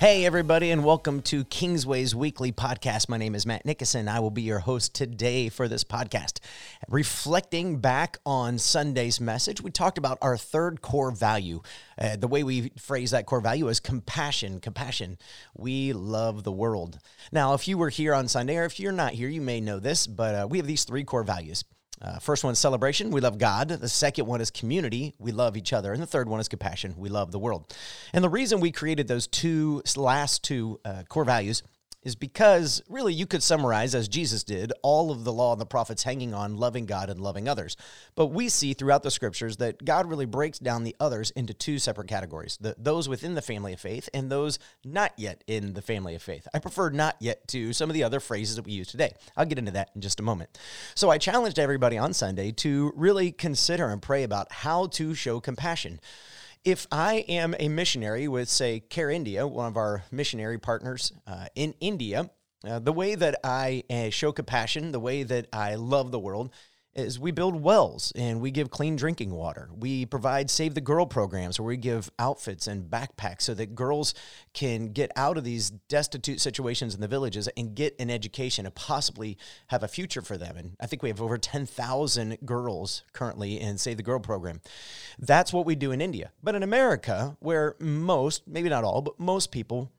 Hey, everybody, and welcome to Kingsway's weekly podcast. My name is Matt Nickerson. I will be your host today for this podcast. Reflecting back on Sunday's message, we talked about our third core value. Uh, the way we phrase that core value is compassion. Compassion. We love the world. Now, if you were here on Sunday, or if you're not here, you may know this, but uh, we have these three core values uh, first one is celebration. We love God. The second one is community. We love each other. And the third one is compassion. We love the world. And the reason we created those two last two uh, core values is because really you could summarize, as Jesus did, all of the law and the prophets hanging on loving God and loving others. But we see throughout the scriptures that God really breaks down the others into two separate categories the, those within the family of faith and those not yet in the family of faith. I prefer not yet to some of the other phrases that we use today. I'll get into that in just a moment. So I challenged everybody on Sunday to really consider and pray about how to show compassion. If I am a missionary with, say, Care India, one of our missionary partners uh, in India, uh, the way that I uh, show compassion, the way that I love the world, is we build wells and we give clean drinking water. We provide Save the Girl programs where we give outfits and backpacks so that girls can get out of these destitute situations in the villages and get an education and possibly have a future for them. And I think we have over 10,000 girls currently in Save the Girl program. That's what we do in India. But in America, where most, maybe not all, but most people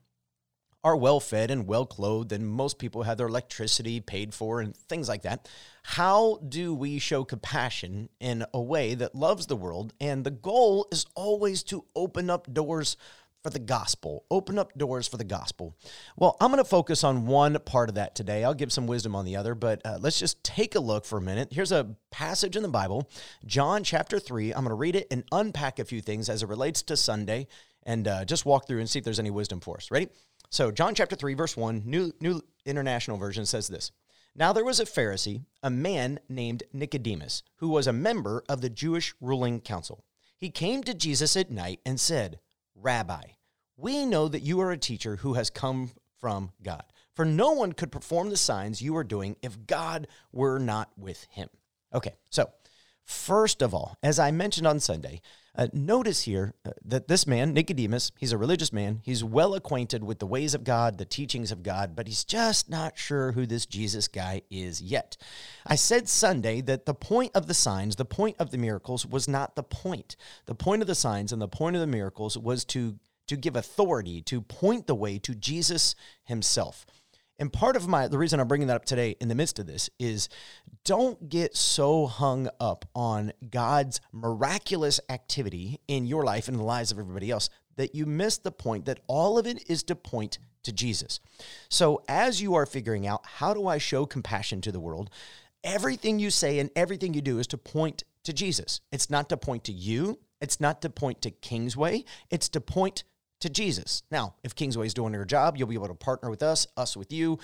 are well fed and well clothed, and most people have their electricity paid for and things like that. How do we show compassion in a way that loves the world? And the goal is always to open up doors for the gospel, open up doors for the gospel. Well, I'm going to focus on one part of that today. I'll give some wisdom on the other, but uh, let's just take a look for a minute. Here's a passage in the Bible, John chapter 3. I'm going to read it and unpack a few things as it relates to Sunday and uh, just walk through and see if there's any wisdom for us. Ready? So, John chapter 3, verse 1, New, New International Version says this Now there was a Pharisee, a man named Nicodemus, who was a member of the Jewish ruling council. He came to Jesus at night and said, Rabbi, we know that you are a teacher who has come from God. For no one could perform the signs you are doing if God were not with him. Okay, so first of all, as I mentioned on Sunday, uh, notice here uh, that this man, Nicodemus, he's a religious man. He's well acquainted with the ways of God, the teachings of God, but he's just not sure who this Jesus guy is yet. I said Sunday that the point of the signs, the point of the miracles was not the point. The point of the signs and the point of the miracles was to, to give authority, to point the way to Jesus himself. And part of my the reason I'm bringing that up today in the midst of this is don't get so hung up on God's miraculous activity in your life and the lives of everybody else that you miss the point that all of it is to point to Jesus. So as you are figuring out how do I show compassion to the world, everything you say and everything you do is to point to Jesus. It's not to point to you, it's not to point to Kingsway, it's to point to Jesus. Now, if Kingsway is doing their job, you'll be able to partner with us, us with you,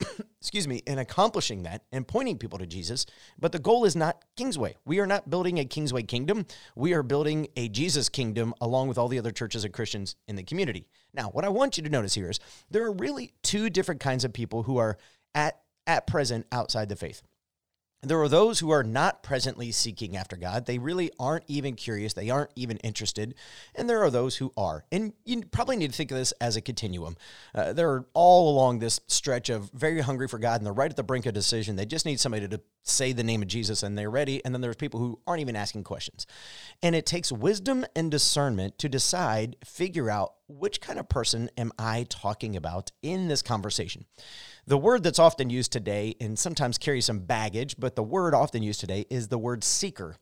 excuse me, in accomplishing that and pointing people to Jesus. But the goal is not Kingsway. We are not building a Kingsway kingdom. We are building a Jesus kingdom along with all the other churches and Christians in the community. Now, what I want you to notice here is there are really two different kinds of people who are at at present outside the faith. There are those who are not presently seeking after God. They really aren't even curious. They aren't even interested. And there are those who are. And you probably need to think of this as a continuum. Uh, they're all along this stretch of very hungry for God and they're right at the brink of decision. They just need somebody to say the name of Jesus and they're ready. And then there's people who aren't even asking questions. And it takes wisdom and discernment to decide, figure out which kind of person am I talking about in this conversation. The word that's often used today and sometimes carries some baggage, but the word often used today is the word seeker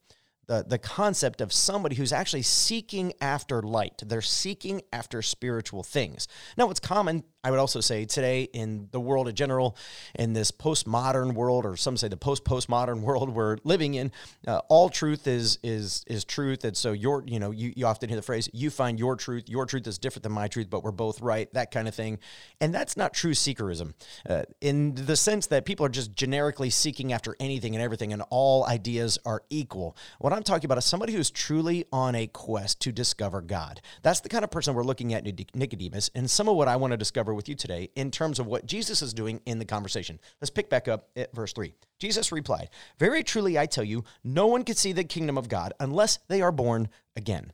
the, the concept of somebody who's actually seeking after light. They're seeking after spiritual things. Now, what's common, I would also say today in the world in general, in this postmodern world, or some say the post-postmodern world we're living in, uh, all truth is is is truth. And so your, you know, you, you often hear the phrase, you find your truth, your truth is different than my truth, but we're both right, that kind of thing. And that's not true seekerism. Uh, in the sense that people are just generically seeking after anything and everything, and all ideas are equal. What I'm I'm talking about is somebody who's truly on a quest to discover God. That's the kind of person we're looking at Nicodemus. And some of what I want to discover cover with you today in terms of what Jesus is doing in the conversation. Let's pick back up at verse 3. Jesus replied, Very truly I tell you, no one can see the kingdom of God unless they are born again.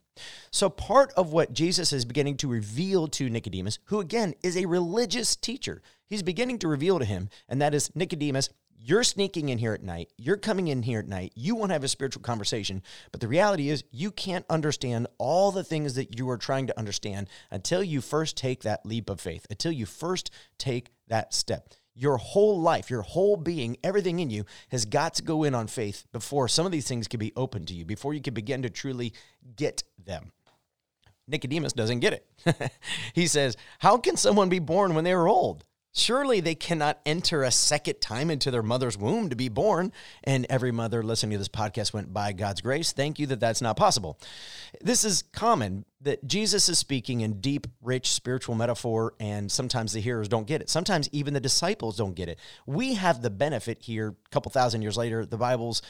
So, part of what Jesus is beginning to reveal to Nicodemus, who again is a religious teacher, he's beginning to reveal to him, and that is Nicodemus, you're sneaking in here at night. You're coming in here at night. You want to have a spiritual conversation. But the reality is, you can't understand all the things that you are trying to understand until you first take that leap of faith, until you first take that step. Your whole life, your whole being, everything in you has got to go in on faith before some of these things can be open to you, before you can begin to truly get them. Nicodemus doesn't get it. he says, How can someone be born when they are old? Surely they cannot enter a second time into their mother's womb to be born. And every mother listening to this podcast went, by God's grace, thank you that that's not possible. This is common that Jesus is speaking in deep, rich spiritual metaphor, and sometimes the hearers don't get it. Sometimes even the disciples don't get it. We have the benefit here, a couple thousand years later, the Bible's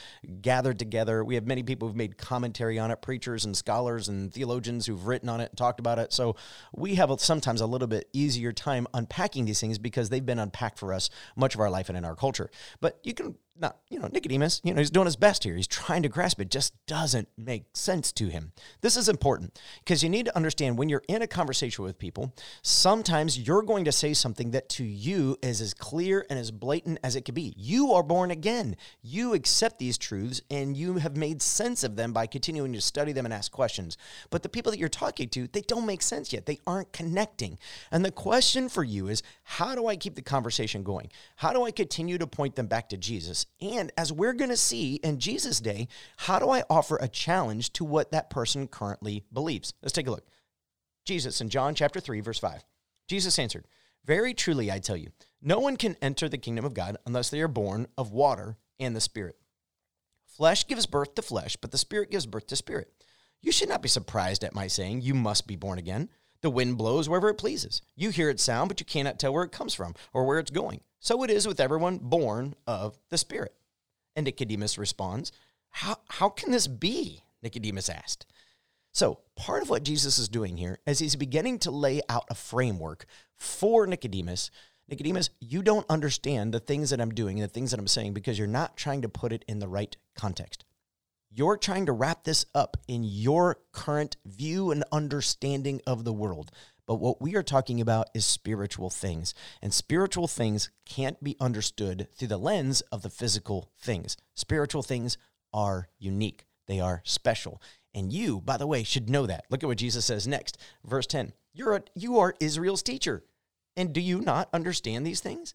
gathered together. We have many people who've made commentary on it, preachers and scholars and theologians who've written on it and talked about it. So we have sometimes a little bit easier time unpacking these things because they've been unpacked for us much of our life and in our culture. But you can not, you know, Nicodemus, you know, he's doing his best here. He's trying to grasp it, just doesn't make sense to him. This is important because you need to understand when you're in a conversation with people, sometimes you're going to say something that to you is as clear and as blatant as it could be. You are born again. You accept these truths and you have made sense of them by continuing to study them and ask questions. But the people that you're talking to, they don't make sense yet. They aren't connecting. And the question for you is how do I keep the conversation going? How do I continue to point them back to Jesus? And as we're going to see in Jesus' day, how do I offer a challenge to what that person currently believes? Let's take a look. Jesus in John chapter 3, verse 5. Jesus answered, Very truly I tell you, no one can enter the kingdom of God unless they are born of water and the Spirit. Flesh gives birth to flesh, but the Spirit gives birth to spirit. You should not be surprised at my saying, You must be born again. The wind blows wherever it pleases. You hear its sound, but you cannot tell where it comes from or where it's going. So it is with everyone born of the Spirit. And Nicodemus responds, How, how can this be? Nicodemus asked. So, part of what Jesus is doing here is he's beginning to lay out a framework for Nicodemus. Nicodemus, you don't understand the things that I'm doing and the things that I'm saying because you're not trying to put it in the right context. You're trying to wrap this up in your current view and understanding of the world. But what we are talking about is spiritual things. And spiritual things can't be understood through the lens of the physical things. Spiritual things are unique, they are special. And you, by the way, should know that. Look at what Jesus says next. Verse 10 You're a, You are Israel's teacher. And do you not understand these things?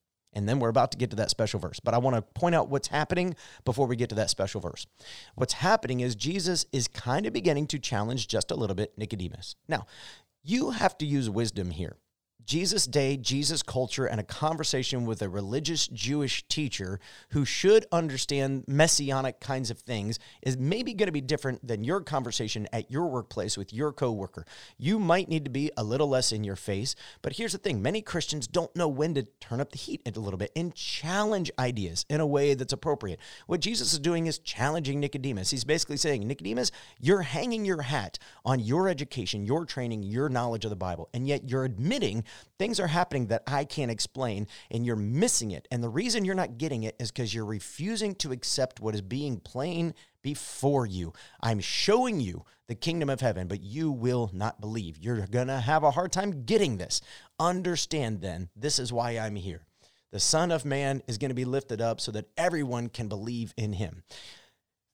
And then we're about to get to that special verse. But I want to point out what's happening before we get to that special verse. What's happening is Jesus is kind of beginning to challenge just a little bit Nicodemus. Now, you have to use wisdom here. Jesus' day, Jesus' culture, and a conversation with a religious Jewish teacher who should understand messianic kinds of things is maybe going to be different than your conversation at your workplace with your coworker. You might need to be a little less in your face, but here's the thing many Christians don't know when to turn up the heat a little bit and challenge ideas in a way that's appropriate. What Jesus is doing is challenging Nicodemus. He's basically saying, Nicodemus, you're hanging your hat on your education, your training, your knowledge of the Bible, and yet you're admitting Things are happening that I can't explain, and you're missing it. And the reason you're not getting it is because you're refusing to accept what is being plain before you. I'm showing you the kingdom of heaven, but you will not believe. You're going to have a hard time getting this. Understand then, this is why I'm here. The Son of Man is going to be lifted up so that everyone can believe in him.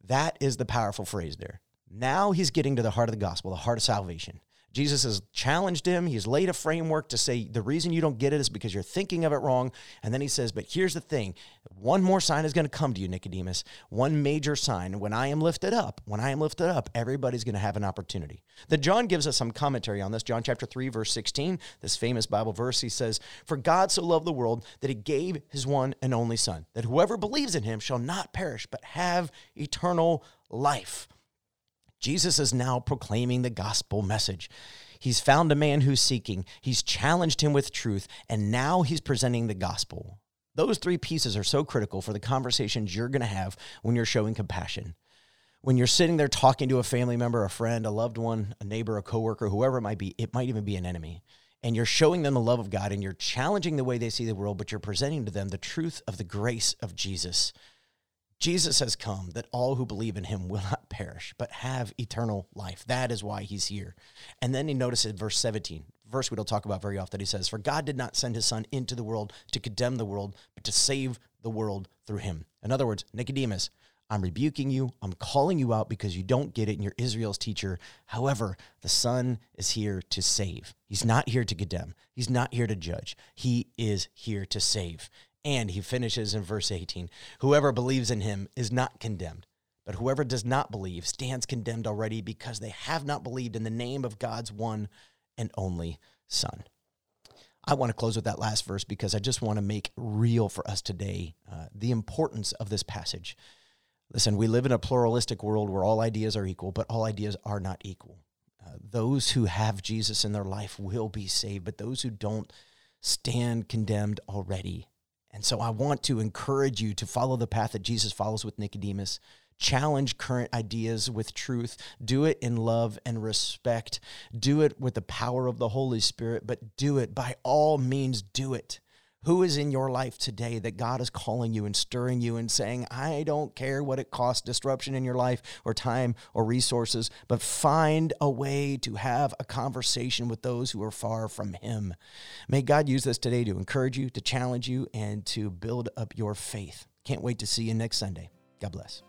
That is the powerful phrase there. Now he's getting to the heart of the gospel, the heart of salvation. Jesus has challenged him. He's laid a framework to say the reason you don't get it is because you're thinking of it wrong. And then he says, But here's the thing one more sign is going to come to you, Nicodemus. One major sign. When I am lifted up, when I am lifted up, everybody's going to have an opportunity. Then John gives us some commentary on this. John chapter 3, verse 16, this famous Bible verse, he says, For God so loved the world that he gave his one and only Son, that whoever believes in him shall not perish, but have eternal life. Jesus is now proclaiming the gospel message. He's found a man who's seeking, he's challenged him with truth, and now he's presenting the gospel. Those three pieces are so critical for the conversations you're going to have when you're showing compassion. When you're sitting there talking to a family member, a friend, a loved one, a neighbor, a coworker, whoever it might be, it might even be an enemy. And you're showing them the love of God and you're challenging the way they see the world, but you're presenting to them the truth of the grace of Jesus. Jesus has come that all who believe in him will not perish, but have eternal life. That is why he's here. And then he notices verse 17, verse we don't talk about very often. that He says, For God did not send his son into the world to condemn the world, but to save the world through him. In other words, Nicodemus, I'm rebuking you. I'm calling you out because you don't get it and you're Israel's teacher. However, the Son is here to save. He's not here to condemn. He's not here to judge. He is here to save. And he finishes in verse 18 Whoever believes in him is not condemned, but whoever does not believe stands condemned already because they have not believed in the name of God's one and only Son. I want to close with that last verse because I just want to make real for us today uh, the importance of this passage. Listen, we live in a pluralistic world where all ideas are equal, but all ideas are not equal. Uh, those who have Jesus in their life will be saved, but those who don't stand condemned already. And so I want to encourage you to follow the path that Jesus follows with Nicodemus. Challenge current ideas with truth. Do it in love and respect. Do it with the power of the Holy Spirit, but do it by all means, do it. Who is in your life today that God is calling you and stirring you and saying, I don't care what it costs, disruption in your life or time or resources, but find a way to have a conversation with those who are far from Him. May God use this today to encourage you, to challenge you, and to build up your faith. Can't wait to see you next Sunday. God bless.